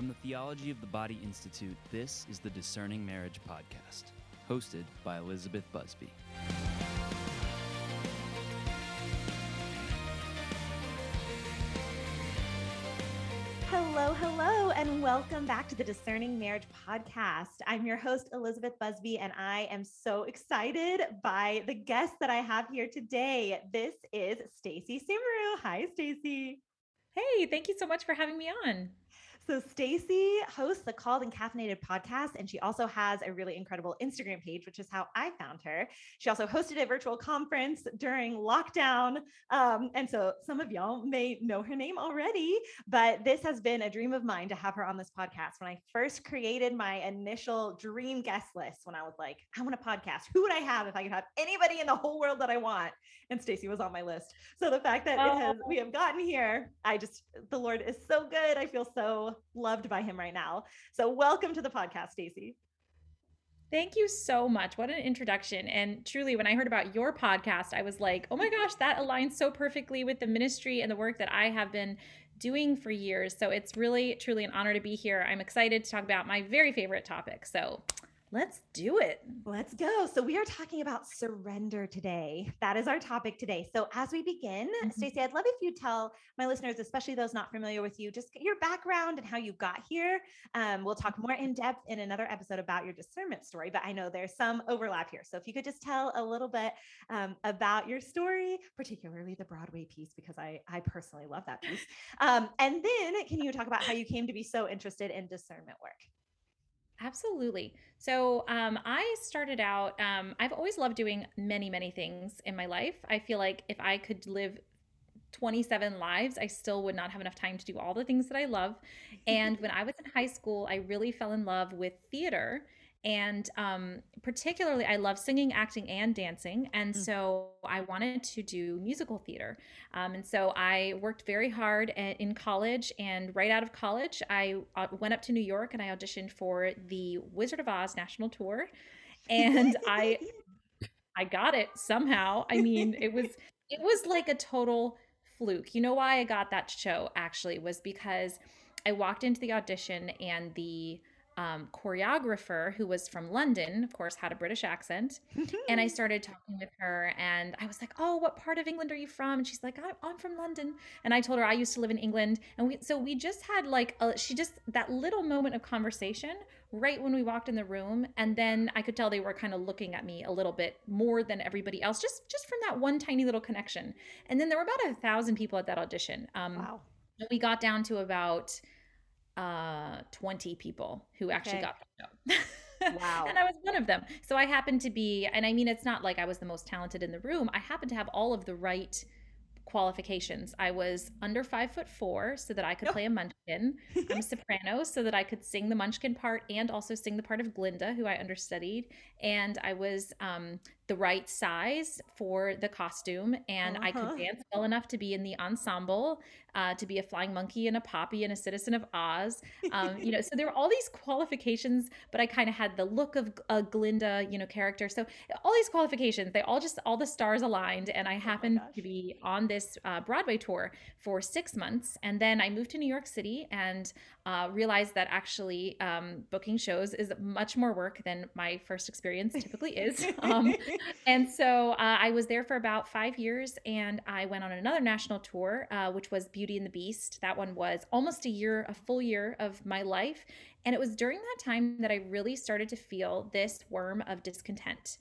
From the Theology of the Body Institute, this is the Discerning Marriage Podcast, hosted by Elizabeth Busby. Hello, hello, and welcome back to the Discerning Marriage Podcast. I'm your host, Elizabeth Busby, and I am so excited by the guest that I have here today. This is Stacy Sumereau. Hi, Stacy. Hey, thank you so much for having me on. So Stacy hosts the Called and Caffeinated podcast, and she also has a really incredible Instagram page, which is how I found her. She also hosted a virtual conference during lockdown, um, and so some of y'all may know her name already. But this has been a dream of mine to have her on this podcast. When I first created my initial dream guest list, when I was like, I want a podcast. Who would I have if I could have anybody in the whole world that I want? And Stacy was on my list. So the fact that oh. it has we have gotten here, I just the Lord is so good. I feel so loved by him right now. So welcome to the podcast, Stacy. Thank you so much. What an introduction. And truly, when I heard about your podcast, I was like, oh my gosh, that aligns so perfectly with the ministry and the work that I have been doing for years. So it's really, truly an honor to be here. I'm excited to talk about my very favorite topic. So Let's do it. Let's go. So, we are talking about surrender today. That is our topic today. So, as we begin, mm-hmm. Stacy, I'd love if you tell my listeners, especially those not familiar with you, just your background and how you got here. Um, we'll talk more in depth in another episode about your discernment story, but I know there's some overlap here. So, if you could just tell a little bit um, about your story, particularly the Broadway piece, because I, I personally love that piece. Um, and then, can you talk about how you came to be so interested in discernment work? Absolutely. So um, I started out, um, I've always loved doing many, many things in my life. I feel like if I could live 27 lives, I still would not have enough time to do all the things that I love. And when I was in high school, I really fell in love with theater and um, particularly i love singing acting and dancing and mm-hmm. so i wanted to do musical theater. Um, and so i worked very hard at, in college and right out of college i uh, went up to new york and i auditioned for the wizard of oz national tour and i i got it somehow. I mean it was it was like a total fluke. You know why i got that show actually was because i walked into the audition and the um, choreographer who was from London, of course, had a British accent. and I started talking with her, and I was like, "Oh, what part of England are you from?" And she's like, "I'm from London." And I told her I used to live in England, and we so we just had like a, she just that little moment of conversation right when we walked in the room, and then I could tell they were kind of looking at me a little bit more than everybody else, just just from that one tiny little connection. And then there were about a thousand people at that audition. Um, wow. We got down to about uh 20 people who actually okay. got the show. wow. and I was one of them. So I happened to be and I mean it's not like I was the most talented in the room. I happened to have all of the right qualifications. I was under five foot four so that I could play a munchkin. I'm a soprano so that I could sing the munchkin part and also sing the part of Glinda, who I understudied. And I was um, the right size for the costume and uh-huh. I could uh-huh. dance well enough to be in the ensemble, uh, to be a flying monkey and a poppy and a citizen of Oz. Um, you know, so there were all these qualifications, but I kind of had the look of a Glinda, you know, character. So all these qualifications, they all just all the stars aligned, and I oh happened oh to be on this uh, Broadway tour for six months, and then I moved to New York City and uh, realized that actually um, booking shows is much more work than my first experience typically is. Um, and so uh, I was there for about five years and I went on another national tour, uh, which was Beauty and the Beast. That one was almost a year, a full year of my life. And it was during that time that I really started to feel this worm of discontent.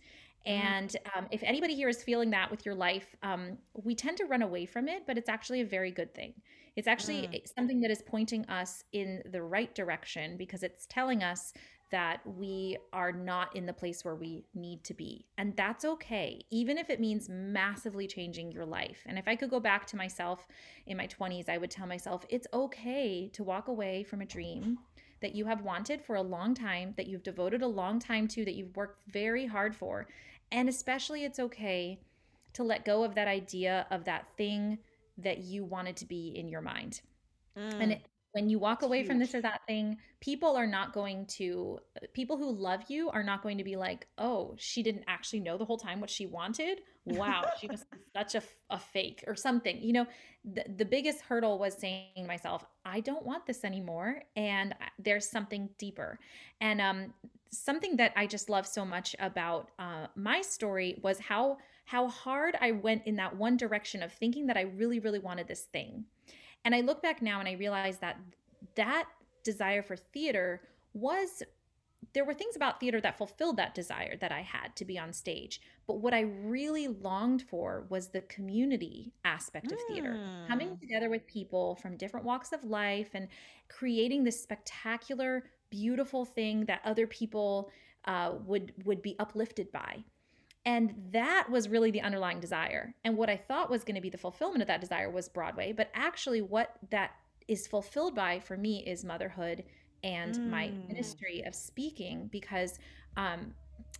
Mm. And um, if anybody here is feeling that with your life, um, we tend to run away from it, but it's actually a very good thing. It's actually mm. something that is pointing us in the right direction because it's telling us that we are not in the place where we need to be. And that's okay, even if it means massively changing your life. And if I could go back to myself in my 20s, I would tell myself it's okay to walk away from a dream that you have wanted for a long time, that you've devoted a long time to, that you've worked very hard for. And especially, it's okay to let go of that idea of that thing that you wanted to be in your mind. Mm. And it, when you walk away from this or that thing, people are not going to, people who love you are not going to be like, oh, she didn't actually know the whole time what she wanted. wow, she was such a, a fake or something. You know, the, the biggest hurdle was saying to myself, I don't want this anymore. And there's something deeper. And um, something that I just love so much about uh, my story was how how hard I went in that one direction of thinking that I really, really wanted this thing. And I look back now and I realize that that desire for theater was there were things about theater that fulfilled that desire that I had to be on stage. But what I really longed for was the community aspect of theater, coming Mm. together with people from different walks of life and creating this spectacular, beautiful thing that other people uh, would would be uplifted by. And that was really the underlying desire. And what I thought was going to be the fulfillment of that desire was Broadway. But actually, what that is fulfilled by for me is motherhood and my Mm. ministry of speaking because um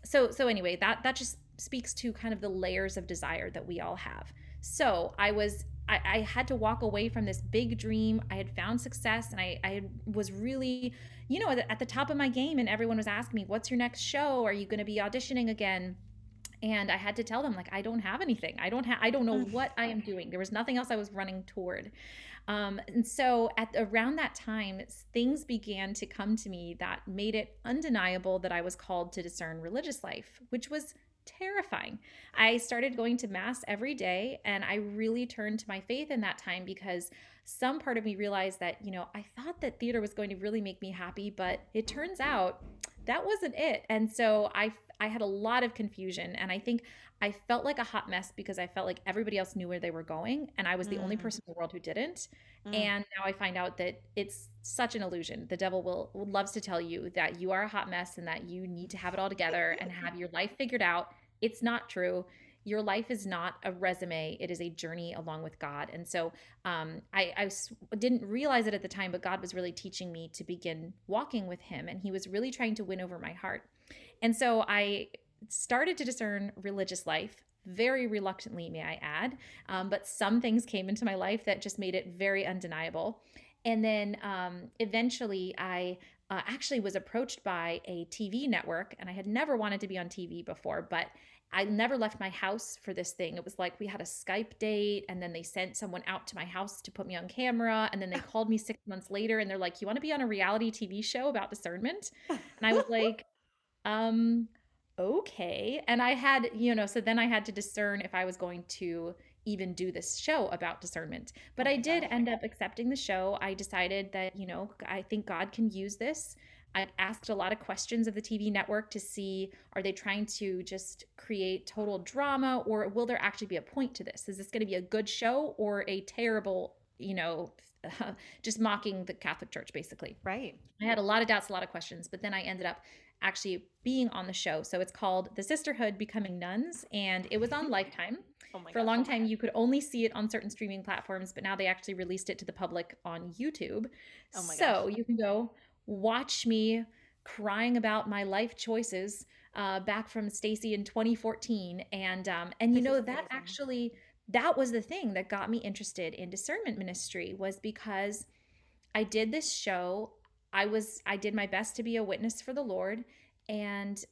so so anyway that that just speaks to kind of the layers of desire that we all have so i was I, I had to walk away from this big dream i had found success and i i was really you know at the top of my game and everyone was asking me what's your next show are you going to be auditioning again and i had to tell them like i don't have anything. I don't have i don't know what i am doing. There was nothing else i was running toward. Um, and so at around that time things began to come to me that made it undeniable that i was called to discern religious life which was terrifying. I started going to mass every day and i really turned to my faith in that time because some part of me realized that you know i thought that theater was going to really make me happy but it turns out that wasn't it. And so i i had a lot of confusion and i think i felt like a hot mess because i felt like everybody else knew where they were going and i was the only Mm. person in the world who didn't. Mm. and now i find out that it's such an illusion. The devil will loves to tell you that you are a hot mess and that you need to have it all together and have your life figured out. It's not true your life is not a resume it is a journey along with god. And so um, I, I didn't realize it at the time but god was really teaching me to begin walking with him and he was really trying to win over my heart. And so i started to discern religious life very reluctantly may i add um, but some things came into my life that just made it very undeniable. And then um, eventually i uh, actually was approached by a tv network and i had never wanted to be on tv before but I never left my house for this thing. It was like we had a Skype date and then they sent someone out to my house to put me on camera. And then they called me six months later and they're like, You want to be on a reality TV show about discernment? And I was like, Um, okay. And I had, you know, so then I had to discern if I was going to even do this show about discernment. But Oh I did gosh. end up accepting the show. I decided that, you know, I think God can use this. I asked a lot of questions of the TV network to see are they trying to just create total drama or will there actually be a point to this? Is this going to be a good show or a terrible, you know, just mocking the Catholic Church basically? right. I had a lot of doubts, a lot of questions, but then I ended up actually being on the show. So it's called The Sisterhood Becoming Nuns and it was on Lifetime. Oh my For a long oh time, you could only see it on certain streaming platforms, but now they actually released it to the public on YouTube. Oh my so gosh. you can go watch me crying about my life choices uh, back from Stacy in 2014, and um, and you This know that amazing. actually that was the thing that got me interested in discernment ministry was because I did this show. I was I did my best to be a witness for the Lord, and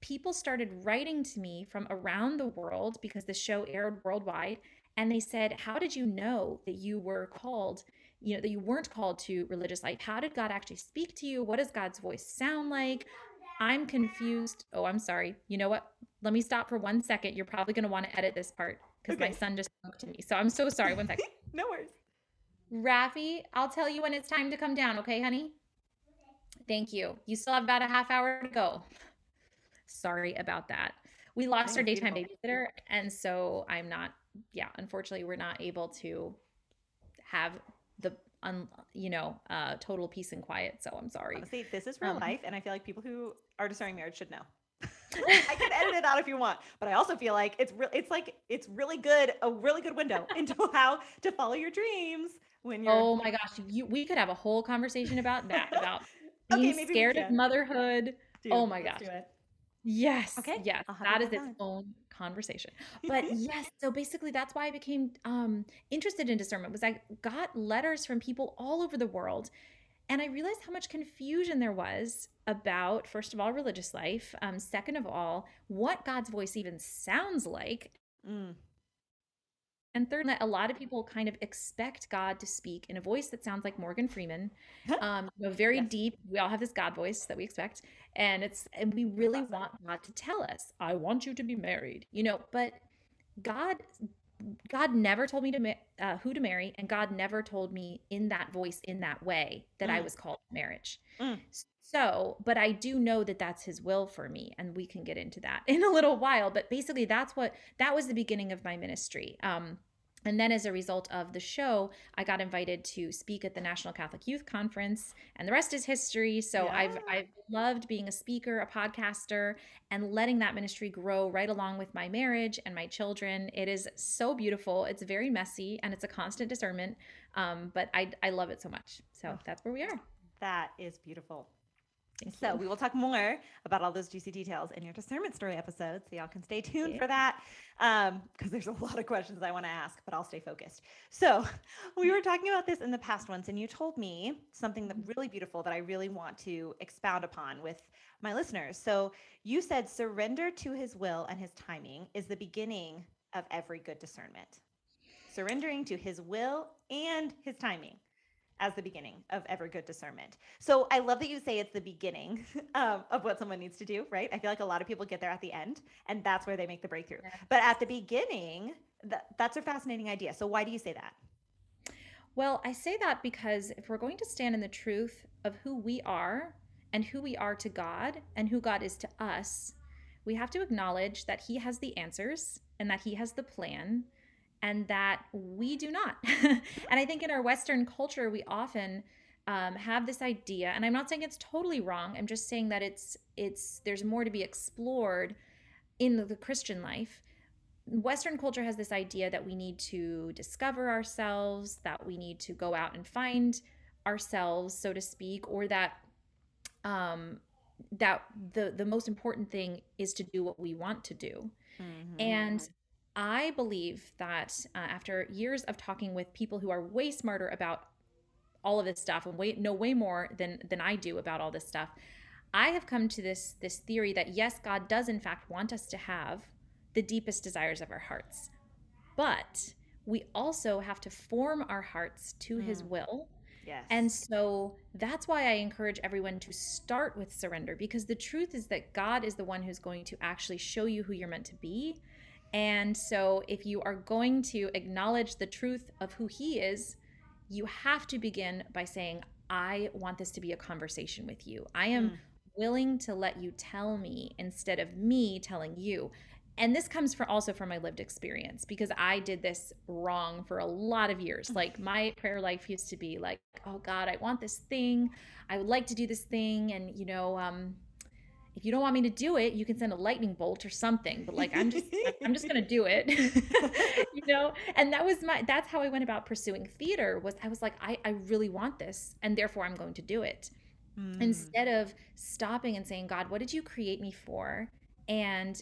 people started writing to me from around the world because the show aired worldwide and they said how did you know that you were called you know that you weren't called to religious life how did god actually speak to you what does god's voice sound like i'm confused oh i'm sorry you know what let me stop for one second you're probably going to want to edit this part because my son just spoke to me so i'm so sorry one second no worries. Rafi, I'll tell you when it's time to come down, okay, honey? Thank you. You still have about a half hour to go. Sorry about that. We lost our daytime babysitter, and so I'm not. Yeah, unfortunately, we're not able to have the un, you know, uh, total peace and quiet. So I'm sorry. Honestly, this is real Um, life, and I feel like people who are discerning marriage should know. I can edit it out if you want, but I also feel like it's real. It's like it's really good, a really good window into how to follow your dreams when you're. Oh my gosh, you we could have a whole conversation about that about Okay, being scared of motherhood. Dude, oh my let's gosh. Yes. Okay, Yes. I'll have That is its on. own conversation. But yes, so basically that's why I became um interested in discernment was I got letters from people all over the world and I realized how much confusion there was about first of all religious life, um second of all what God's voice even sounds like Mm. And third, that a lot of people kind of expect God to speak in a voice that sounds like Morgan Freeman, um, you know, very yes. deep. We all have this God voice that we expect, and it's and we really want God to tell us, "I want you to be married," you know. But God, God never told me to ma- uh, who to marry, and God never told me in that voice, in that way, that mm. I was called marriage. Mm. So, but I do know that that's his will for me, and we can get into that in a little while. But basically, that's what that was the beginning of my ministry. Um, and then, as a result of the show, I got invited to speak at the National Catholic Youth Conference, and the rest is history. So yeah. I've I've loved being a speaker, a podcaster, and letting that ministry grow right along with my marriage and my children. It is so beautiful. It's very messy, and it's a constant discernment. Um, but I I love it so much. So that's where we are. That is beautiful. So we will talk more about all those juicy details in your discernment story episode. So y'all can stay tuned yeah. for that because um, there's a lot of questions I want to ask, but I'll stay focused. So we were talking about this in the past once, and you told me something that really beautiful that I really want to expound upon with my listeners. So you said surrender to His will and His timing is the beginning of every good discernment. Surrendering to His will and His timing as the beginning of every good discernment. So I love that you say it's the beginning um, of what someone needs to do, right? I feel like a lot of people get there at the end and that's where they make the breakthrough. Yeah. But at the beginning, th- that's a fascinating idea. So why do you say that? Well, I say that because if we're going to stand in the truth of who we are and who we are to God and who God is to us, we have to acknowledge that He has the answers and that He has the plan and that we do not. and I think in our Western culture, we often um, have this idea, and I'm not saying it's totally wrong. I'm just saying that it's it's there's more to be explored in the, the Christian life. Western culture has this idea that we need to discover ourselves, that we need to go out and find ourselves, so to speak, or that um, that the the most important thing is to do what we want to do. Mm-hmm. And I believe that uh, after years of talking with people who are way smarter about all of this stuff and way know way more than than I do about all this stuff, I have come to this this theory that yes, God does in fact want us to have the deepest desires of our hearts. But we also have to form our hearts to mm. his will. Yes. And so that's why I encourage everyone to start with surrender because the truth is that God is the one who's going to actually show you who you're meant to be and so, if you are going to acknowledge the truth of who he is, you have to begin by saying, I want this to be a conversation with you. I am mm. willing to let you tell me instead of me telling you. And this comes from also from my lived experience because I did this wrong for a lot of years. Like my prayer life used to be like, oh God, I want this thing. I would like to do this thing. And, you know, um, if you don't want me to do it, you can send a lightning bolt or something. But like, I'm just, I'm just gonna do it, you know. And that was my, that's how I went about pursuing theater. Was I was like, I, I really want this, and therefore I'm going to do it. Mm. Instead of stopping and saying, God, what did you create me for? And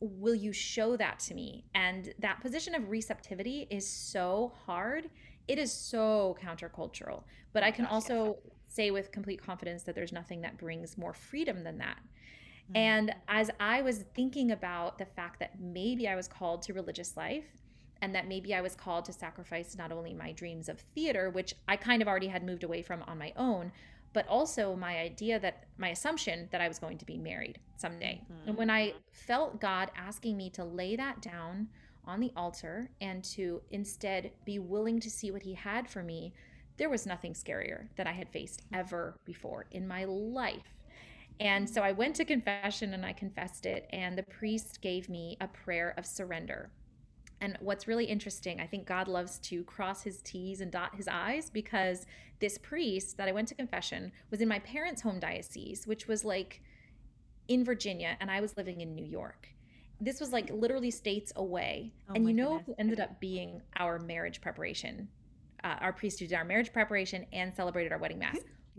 will you show that to me? And that position of receptivity is so hard. It is so countercultural. But I can also say with complete confidence that there's nothing that brings more freedom than that. Mm-hmm. And as I was thinking about the fact that maybe I was called to religious life and that maybe I was called to sacrifice not only my dreams of theater, which I kind of already had moved away from on my own, but also my idea that my assumption that I was going to be married someday. Mm-hmm. And when I felt God asking me to lay that down on the altar and to instead be willing to see what He had for me, there was nothing scarier that I had faced ever before in my life. And so I went to confession and I confessed it, and the priest gave me a prayer of surrender. And what's really interesting, I think God loves to cross his T's and dot his I's because this priest that I went to confession was in my parents' home diocese, which was like in Virginia, and I was living in New York. This was like literally states away. Oh and you know goodness. who ended up being our marriage preparation? Uh, our priest who did our marriage preparation and celebrated our wedding mass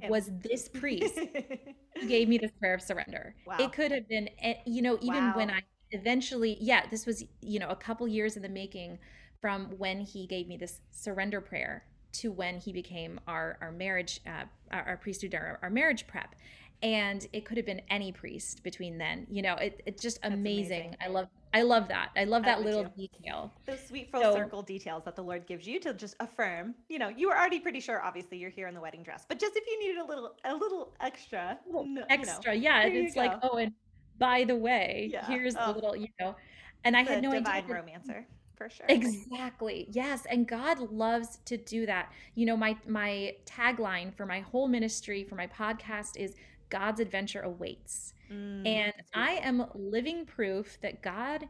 was this priest who gave me this prayer of surrender. Wow. It could have been, eh, you know, even wow. when I eventually, yeah, this was, you know, a couple years in the making from when he gave me this surrender prayer to when he became our our marriage uh, our, our priest who did our, our marriage prep and it could have been any priest between then you know it, it's just amazing. amazing. i love I love that. I love that would little too. detail. Those sweet full So- circle details that the Lord gives you to just affirm. You know, you were already pretty sure. Obviously, you're here in the wedding dress, but just if you needed a little, a little extra, Little no- you know. Extra. yeah. It's like, oh, and by the way, Yeah. here's Oh. the little, you know, and I the had no idea. divine that- romancer for sure. Exactly. Yes, and God loves to do that. You know, my my tagline for my whole ministry, for my podcast is God's adventure awaits. Mm, And I am living proof that God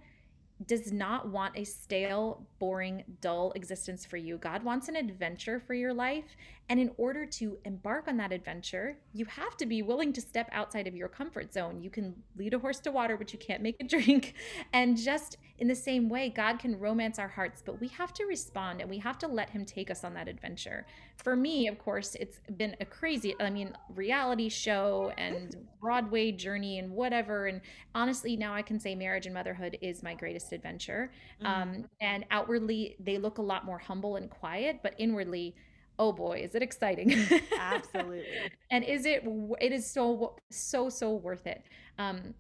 does not want a stale, boring, dull existence for you. God wants an adventure for your life. And in order to embark on that adventure, you have to be willing to step outside of your comfort zone. You can lead a horse to water, but you can't make it drink. And just in the same way, God can romance our hearts, but we have to respond and we have to let Him take us on that adventure. For me, of course, it's been a crazy, I mean, reality show and Broadway journey and whatever. And honestly, now I can say marriage and motherhood is my greatest adventure. Mhm. Um, and outwardly, they look a lot more humble and quiet, but inwardly, oh boy, is it exciting! Absolutely. and is it? It is so so so worth it. Um,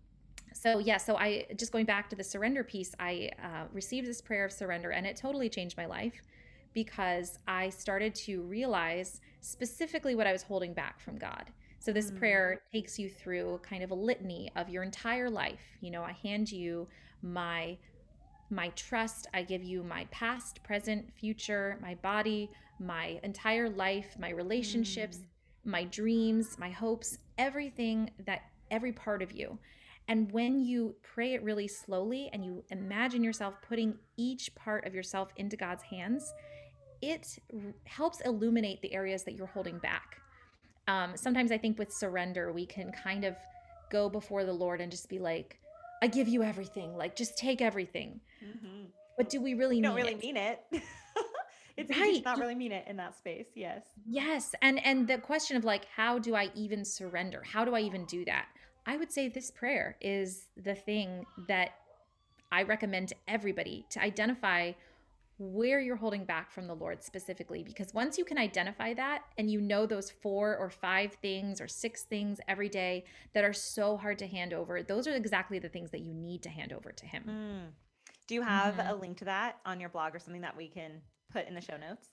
so yeah, so I just going back to the surrender piece. I uh, received this prayer of surrender, and it totally changed my life because I started to realize specifically what I was holding back from God. So this Mm. prayer takes you through kind of a litany of your entire life. You know, I hand you my my trust, I give you my past, present, future, my body, my entire life, my relationships, my dreams, my hopes, everything that every part of you. And when you pray it really slowly and you imagine yourself putting each part of yourself into God's hands, it r- helps illuminate the areas that you're holding back. Um, sometimes I think with surrender, we can kind of go before the Lord and just be like, I give you everything, like just take everything. Mhm. But do we really You mean don't really it? mean it. it's Right. not really mean it in that space. Yes. Yes, and and the question of like how do I even surrender? How do I even do that? I would say this prayer is the thing that I recommend to everybody to identify where you're holding back from the Lord specifically because once you can identify that and you know those four or five things or six things every day that are so hard to hand over, those are exactly the things that you need to hand over to him. Mm. Do you have Mhm. a link to that on your blog or something that we can put in the show notes?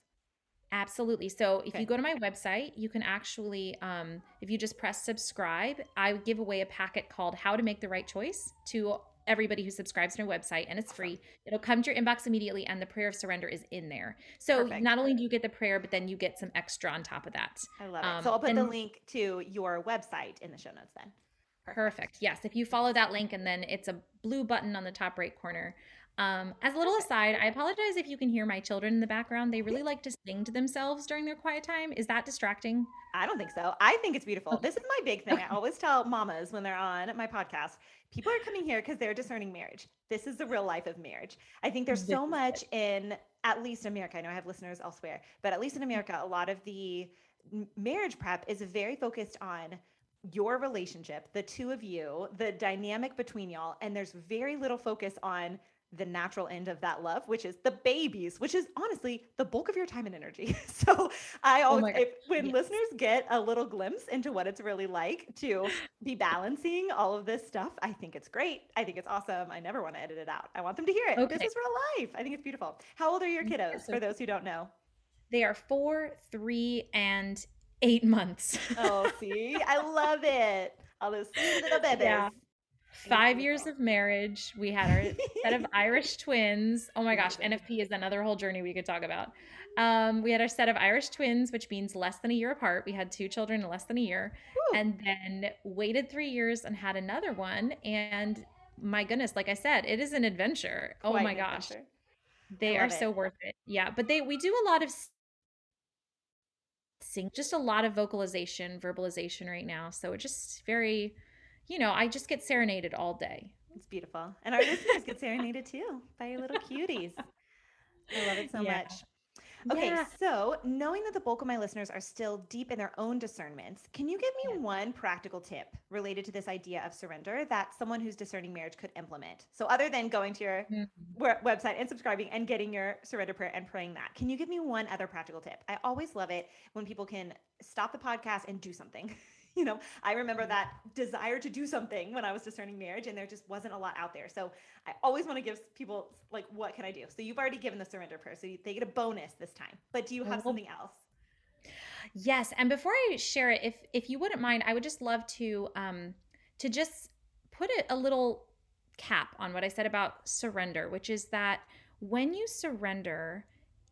Absolutely. So if Okay. you go to my website, you can actually, um, if you just press subscribe, I give away a packet called How to Make the Right Choice to everybody who subscribes to my website, and it's free. It'll come to your inbox immediately, and the prayer of surrender is in there. So Perfect. not only do you get the prayer, but then you get some extra on top of that. I love it. Um, So I'll put the link to your website in the show notes then. Perfect. Yes. If you follow that link and then it's a blue button on the top right corner. Um, as a little aside, I apologize if you can hear my children in the background. They really like to sing to themselves during their quiet time. Is that distracting? I don't think so. I think it's beautiful. Okay. This is my big thing. I always tell mamas when they're on my podcast, people are coming here because they're discerning marriage. This is the real life of marriage. I think there's so much in, at least America. I know I have listeners elsewhere, but at least in America, a lot of the marriage prep is very focused on your relationship, the two of you, the dynamic between y'all. And there's very little focus on the natural end of that love, which is the babies, which is honestly the bulk of your time and energy. So I Oh always, God. if, when Yes. listeners get a little glimpse into what it's really like to be balancing all of this stuff, I think it's great. I think it's awesome. I never want to edit it out. I want them to hear it. This Okay. is real life. I think it's beautiful. How old are your Yeah, kiddos? so- For those who don't know. They are four, three, and eight months. Oh, see, I love it. All those sweet little babies. Yeah. Five years of marriage. We had our set of Irish twins. Oh my gosh, NFP is another whole journey we could talk about. Um, we had our set of Irish twins, which means less than a year apart. We had two children in less than a year, and then waited three years and had another one. And my goodness, like I said, it is an adventure. Oh Quite my gosh, adventure. they are love so worth it. Yeah, but they we do a lot of sing, just a lot of vocalization, verbalization right now. So it just very, you know, I just get serenaded all day. It's beautiful. And our listeners get serenaded too by your little cuties. I love it so Yeah. much. Okay, Yeah. so knowing that the bulk of my listeners are still deep in their own discernments, can you give me Yeah. one practical tip related to this idea of surrender that someone who's discerning marriage could implement? So, other than going to your Mhm. website and subscribing and getting your surrender prayer and praying that, can you give me one other practical tip? I always love it when people can stop the podcast and do something. you know, I remember that desire to do something when I was discerning marriage and there just wasn't a lot out there. So I always want to give people like, what can I do? So you've already given the surrender prayer. So they get a bonus this time, but do you have something else? Yes. And before I share it, if, if you wouldn't mind, I would just love to, um, to just put a, a little cap on what I said about surrender, which is that when you surrender,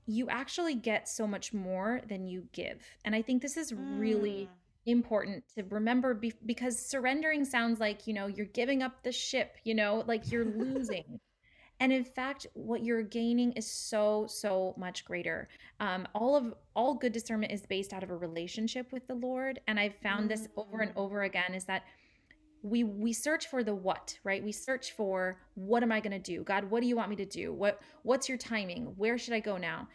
you actually get so much more than you give. And I think this is really mm. Important to remember be- because surrendering sounds like, you know, you're giving up the ship, you know, like you're losing. and in fact what you're gaining is so so much greater. Um, all of all good discernment is based out of a relationship with the lord. And i've found this over and mm. over again is that we we search for the what right? We search for what am i going to do? God what do you want me to do? What what's your timing? Where should i go now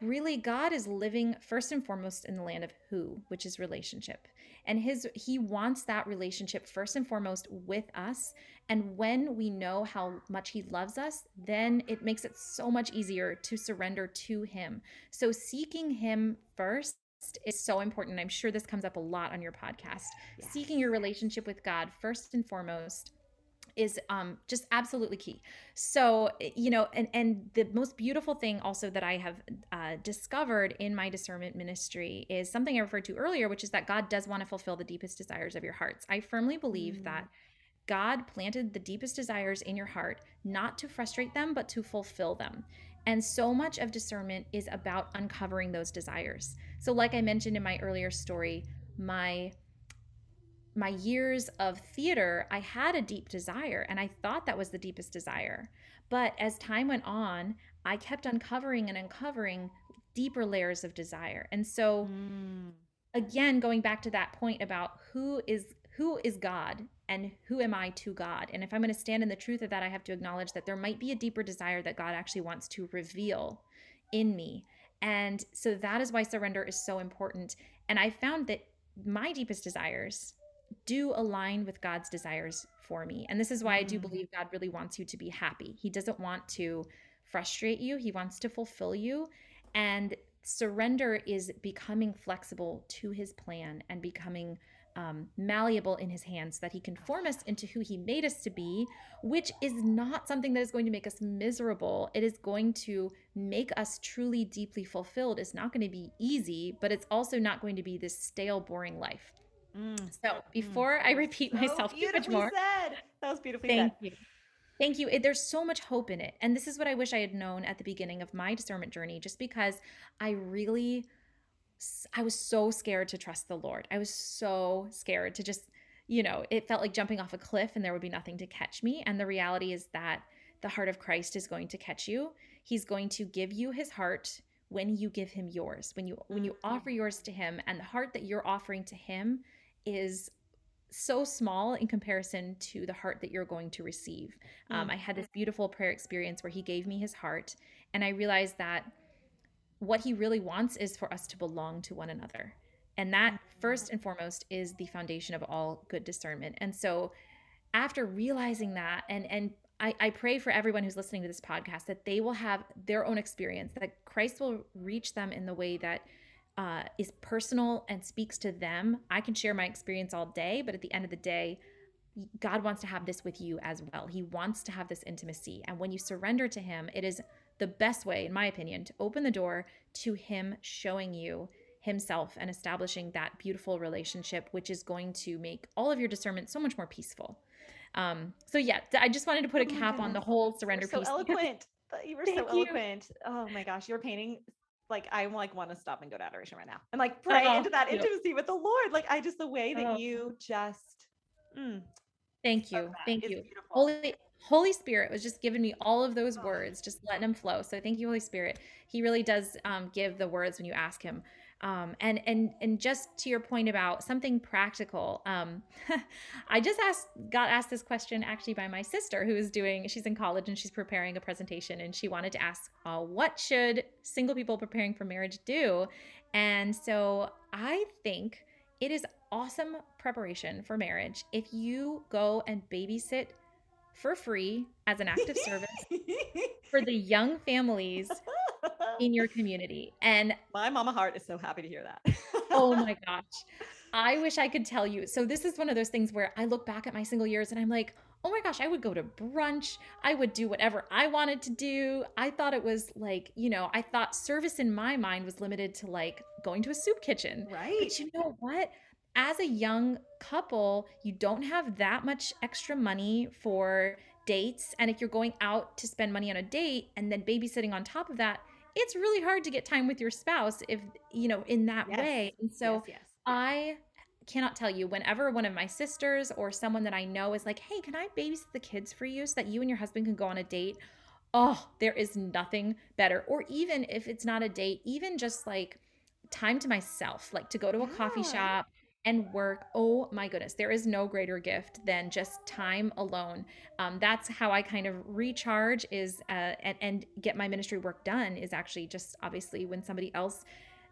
really god is living first and foremost in the land of who which is relationship and his he wants that relationship first and foremost with us and when we know how much he loves us then it makes it so much easier to surrender to him so seeking him first is so important. I'm sure this comes up a lot on your podcast. Yes. Seeking your relationship with God first and foremost is um, just absolutely key. So, you know, and and the most beautiful thing also that I have uh, discovered in my discernment ministry is something I referred to earlier, which is that God does want to fulfill the deepest desires of your hearts. I firmly believe mm. that God planted the deepest desires in your heart not to frustrate them, but to fulfill them. And so much of discernment is about uncovering those desires. So like I mentioned in my earlier story, my my years of theater, I had a deep desire and I thought that was the deepest desire. But as time went on, I kept uncovering and uncovering deeper layers of desire. And so mm. again going back to that point about who is who is God and who am I to God? And if I'm going to stand in the truth of that, I have to acknowledge that there might be a deeper desire that God actually wants to reveal in me. And so that is why surrender is so important. And I found that my deepest desires do align with God's desires for me. And this is why I do mm. believe God really wants you to be happy. He doesn't want to frustrate you, He wants to fulfill you. And surrender is becoming flexible to His plan and becoming um, malleable in his hands so that he can form us into who he made us to be, which is not something that is going to make us miserable. It is going to make us truly deeply fulfilled. It's not going to be easy, but it's also not going to be this stale, boring life. Mm. So mm. before mm. I repeat so myself too much more, said. that was beautifully thank said. you. Thank you. It, there's so much hope in it. And this is what I wish I had known at the beginning of my discernment journey, just because I really I was so scared to trust the Lord. I was so scared to just, you know, it felt like jumping off a cliff and there would be nothing to catch me. And the reality is that the heart of Christ is going to catch you. He's going to give you his heart when you give him yours. When you when you mm-hmm. offer yours to him and the heart that you're offering to him is so small in comparison to the heart that you're going to receive. Um, I had this beautiful prayer experience where he gave me his heart, and I realized that what he really wants is for us to belong to one another. And that, first and foremost, is the foundation of all good discernment. And so, after realizing that, and, and I, I pray for everyone who's listening to this podcast that they will have their own experience, that Christ will reach them in the way that uh, is personal and speaks to them. I can share my experience all day, but at the end of the day, God wants to have this with you as well. He wants to have this intimacy. And when you surrender to Him, it is the best way, in my opinion, to open the door to Him showing you Himself and establishing that beautiful relationship, which is going to make all of your discernment so much more peaceful. Um, so yeah, I just wanted to put a oh cap on the whole surrender so piece. eloquent. You were so you. eloquent. Oh my gosh, you're painting like I like want to stop and go to adoration right now and like pray oh, into that intimacy with the Lord. Like I just the way that oh. you just mm, thank you, thank you, beautiful. Holy Holy Spirit was just giving me all of those words, just letting them flow. So thank you, Holy Spirit. He really does um, give the words when you ask Him. Um, and and and just to your point about something practical, um, I just asked got asked this question actually by my sister who is doing. She's in college and she's preparing a presentation, and she wanted to ask, uh, what should single people preparing for marriage do? And so I think it is awesome preparation for marriage if you go and babysit for free as an active service for the young families in your community. And my mama heart is so happy to hear that. oh my gosh. I wish I could tell you. So this is one of those things where I look back at my single years and I'm like, oh my gosh, I would go to brunch. I would do whatever I wanted to do. I thought it was like, you know, I thought service in my mind was limited to like going to a soup kitchen. Right. But you know what? As a young couple, you don't have that much extra money for dates. And if you're going out to spend money on a date and then babysitting on top of that, it's really hard to get time with your spouse if, you know, in that Yes. way. And so yes, yes. I cannot tell you whenever one of my sisters or someone that I know is like, "Hey, can I babysit the kids for you so that you and your husband can go on a date?" Oh, there is nothing better. Or even if it's not a date, even just like time to myself, like to go to a coffee shop and work. Oh my goodness, there is no greater gift than just time alone. Um, that's how I kind of recharge is uh, and, and get my ministry work done is actually just obviously when somebody else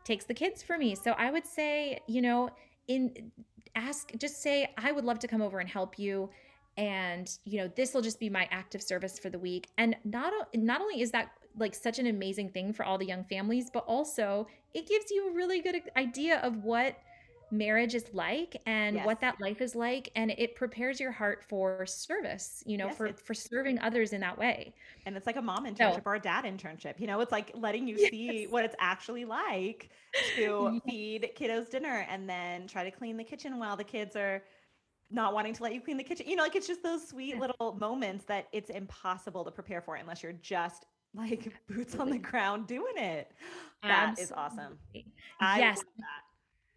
takes the kids for me. So I would say, you know, in ask just say I would love to come over and help you and you know this will just be my active service for the week and not not only is that like such an amazing thing for all the young families but also it gives you a really good idea of what marriage is like and Yes. what that life is like and it prepares your heart for service you know Yes, for for serving others in that way And it's like a mom internship or a dad internship. You know, it's like letting you see what it's actually like to Yes. feed kiddos dinner and then try to clean the kitchen while the kids are not wanting to let you clean the kitchen. You know, like it's just those sweet little moments that it's impossible to prepare for unless you're just like boots on the ground doing it. That is awesome. I Yes.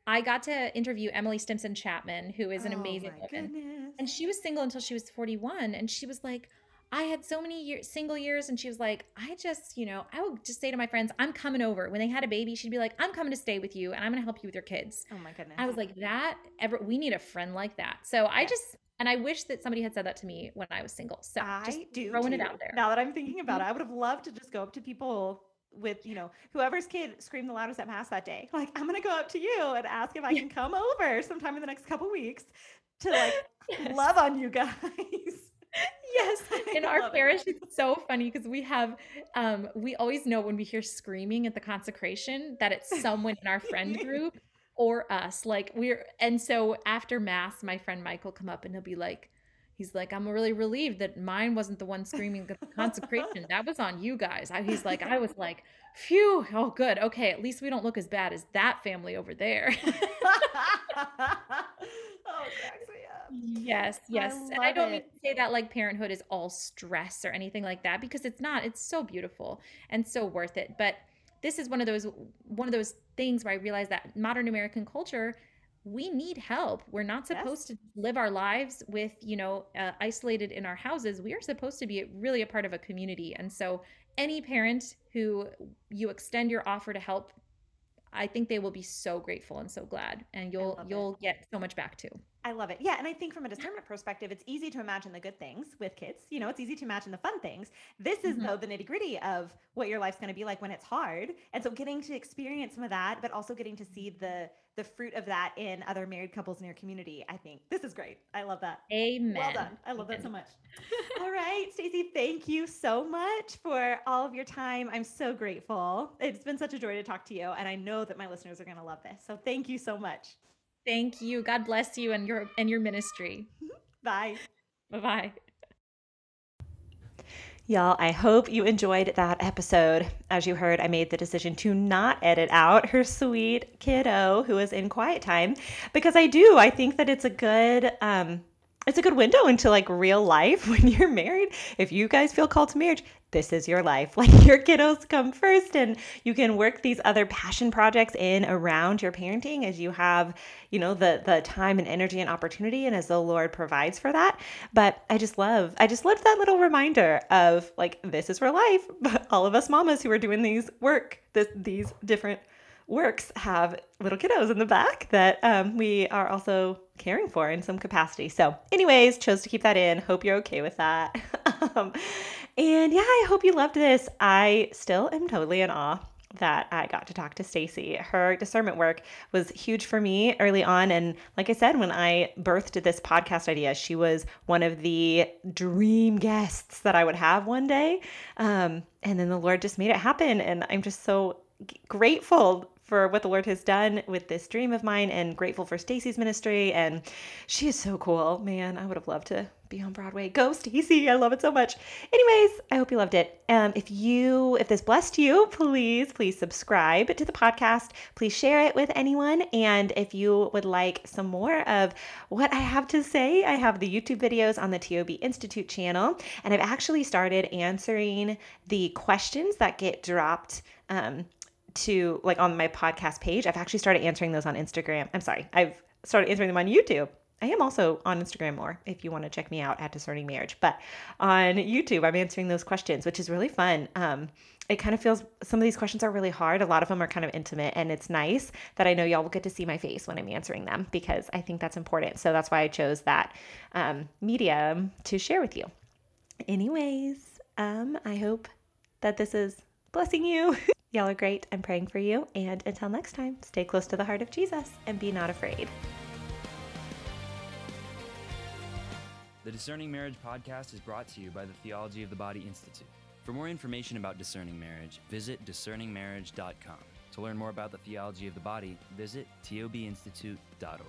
I got to interview Emily Stimpson Chapman, who is an Oh amazing woman. goodness. And she was single until she was 41. And she was like, I had so many years, single years. And she was like, I just, you know, I would just say to my friends, I'm coming over. When they had a baby, she'd be like, I'm coming to stay with you and I'm going to help you with your kids. oh my goodness. I was like, that ever, we need a friend like that. So I just, and I wish that somebody had said that to me when I was single. So just I do throwing it out there. Mm-hmm. Now that I'm thinking about it, I would have loved to just go up to people with, you know, whoever's kid screamed the loudest at mass that day. Like, I'm gonna go up to you and ask if I can come over sometime in the next couple weeks to like Yes. love on you guys. yes in our love it. parish it's so funny because we have um we always know when we hear screaming at the consecration that it's someone in our friend group or us like we're and so after mass my friend mike will come up and he'll be like he's like i'm really relieved that mine wasn't the one screaming the consecration that was on you guys I, he's like i was like phew oh good okay at least we don't look as bad as that family over there oh, it cracks me up. Yes, yes. and I don't mean to say that like parenthood is all stress or anything like that because it's not. It's so beautiful and so worth it. But this is one of those one of those things where I realize that modern American culture we need help. We're not Yes. supposed to live our lives with, you know, uh, isolated in our houses. We are supposed to be really a part of a community. And so any parent who you extend your offer to help I think they will be so grateful and so glad and you'll you'll get so much back too. I love it. Yeah. And I think from a discernment perspective, it's easy to imagine the good things with kids. You know, it's easy to imagine the fun things. This is, Mhm. though, the nitty gritty of what your life's going to be like when it's hard. And so getting to experience some of that, but also getting to see the the fruit of that in other married couples in your community. I think this is great. I love that. Amen. Well done. I love that so much. all right, Stacey, thank you so much for all of your time. I'm so grateful. It's been such a joy to talk to you, and I know that my listeners are going to love this. So thank you so much. Thank you. God bless you and your and your ministry. Bye. Bye bye. Y'all, I hope you enjoyed that episode. As you heard, I made the decision to not edit out her sweet kiddo who is in quiet time because I do. I think that it's a good um it's a good window into like real life when you're married. If you guys feel called to marriage, this is your life. Like your kiddos come first and you can work these other passion projects in around your parenting as you have, you know, the the time and energy and opportunity and as the Lord provides for that. But I just love I just love that little reminder of like this is real life. But all of us mamas who are doing these work, this, these different works have little kiddos in the back that um, we are also caring for in some capacity. So, anyways, chose to keep that in. Hope you're okay with that. um, and yeah, I hope you loved this. I still am totally in awe that I got to talk to Stacy. Her discernment work was huge for me early on and like I said when I birthed this podcast idea, she was one of the dream guests that I would have one day. Um, and then the Lord just made it happen and I'm just so grateful for what the Lord has done with this dream of mine and grateful for Stacy's ministry. And she is so cool. Man, I would have loved to be on Broadway. Go, Stacy. I love it so much. Anyways, I hope you loved it. Um, if you, if this blessed you, please, please subscribe to the podcast. Please share it with anyone. And if you would like some more of what I have to say, I have the YouTube videos on the TOB Institute channel. And I've actually started answering the questions that get dropped. Um, to like on my podcast page. I've actually started answering those on Instagram. I'm sorry, I've started answering them on YouTube. I am also on Instagram more if you want to check me out at Discerning Marriage. But on YouTube, I'm answering those questions, which is really fun. Um, it kind of feels some of these questions are really hard. A lot of them are kind of intimate, and it's nice that I know y'all will get to see my face when I'm answering them because I think that's important. So that's why I chose that um, medium to share with you. Anyways, um, I hope that this is blessing you. Y'all are great. I'm praying for you. And until next time, stay close to the heart of Jesus and be not afraid. The Discerning Marriage podcast is brought to you by the Theology of the Body Institute. For more information about discerning marriage, visit discerningmarriage.com. To learn more about the theology of the body, visit tobinstitute.org.